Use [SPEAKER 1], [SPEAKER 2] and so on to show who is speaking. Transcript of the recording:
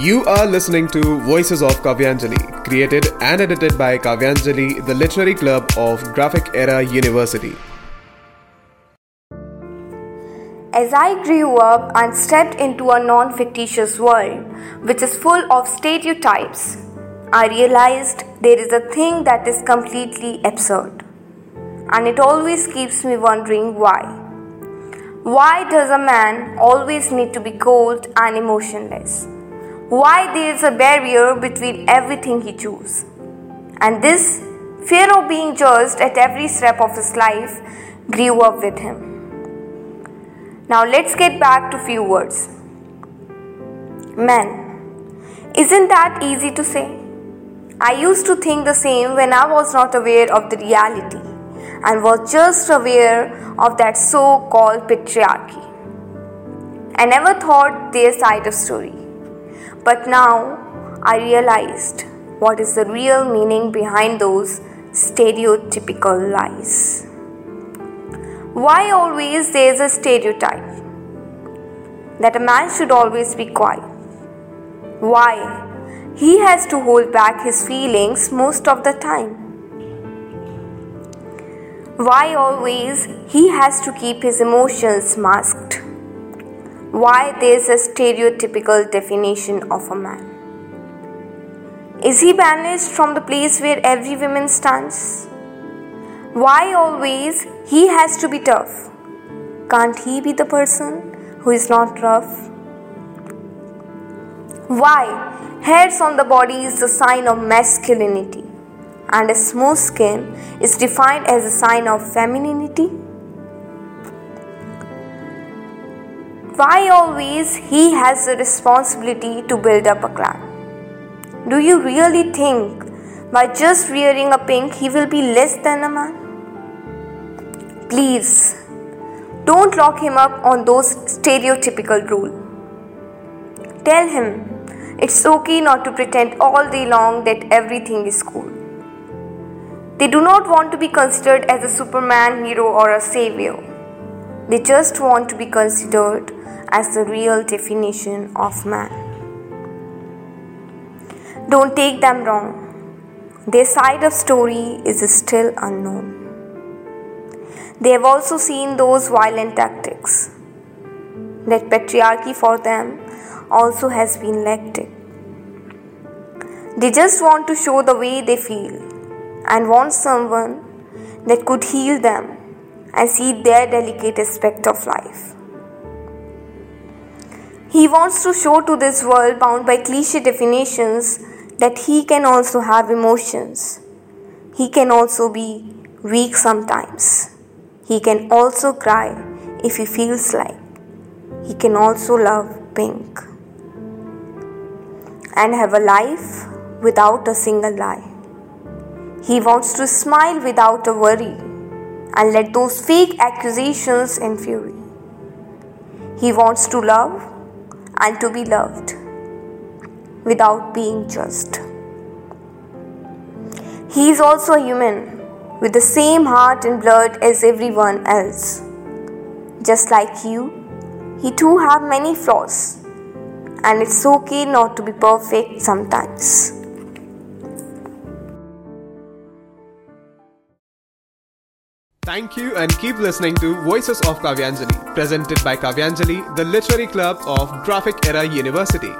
[SPEAKER 1] You are listening to Voices of Kavyanjali, created and edited by Kavyanjali, the literary club of Graphic Era University.
[SPEAKER 2] As I grew up and stepped into a non fictitious world, which is full of stereotypes, I realized there is a thing that is completely absurd. And it always keeps me wondering why. Why does a man always need to be cold and emotionless? Why there is a barrier between everything he chooses. And this fear of being judged at every step of his life grew up with him. Now let's get back to few words. Men. Isn't that easy to say? I used to think the same when I was not aware of the reality and was just aware of that so called patriarchy. I never thought their side of story. But now I realized what is the real meaning behind those stereotypical lies. Why always there is a stereotype that a man should always be quiet? Why he has to hold back his feelings most of the time? Why always he has to keep his emotions masked? Why there's a stereotypical definition of a man. Is he banished from the place where every woman stands? Why always he has to be tough? Can't he be the person who is not rough? Why hairs on the body is the sign of masculinity and a smooth skin is defined as a sign of femininity? Why always he has the responsibility to build up a clan? Do you really think by just wearing a pink he will be less than a man? Please, don't lock him up on those stereotypical rules. Tell him it's okay not to pretend all day long that everything is cool. They do not want to be considered as a superman, hero, or a savior. They just want to be considered as the real definition of man. Don't take them wrong. Their side of story is still unknown. They have also seen those violent tactics. That patriarchy for them also has been lactic. They just want to show the way they feel and want someone that could heal them and see their delicate aspect of life. He wants to show to this world bound by cliche definitions that he can also have emotions. He can also be weak sometimes. He can also cry if he feels like. He can also love pink. And have a life without a single lie. He wants to smile without a worry and let those fake accusations and fury. He wants to love and to be loved without being judged. He is also a human with the same heart and blood as everyone else. Just like you, he too have many flaws and it's okay not to be perfect sometimes.
[SPEAKER 1] Thank you and keep listening to Voices of Kavyanjali, presented by Kavyanjali, the literary club of Graphic Era University.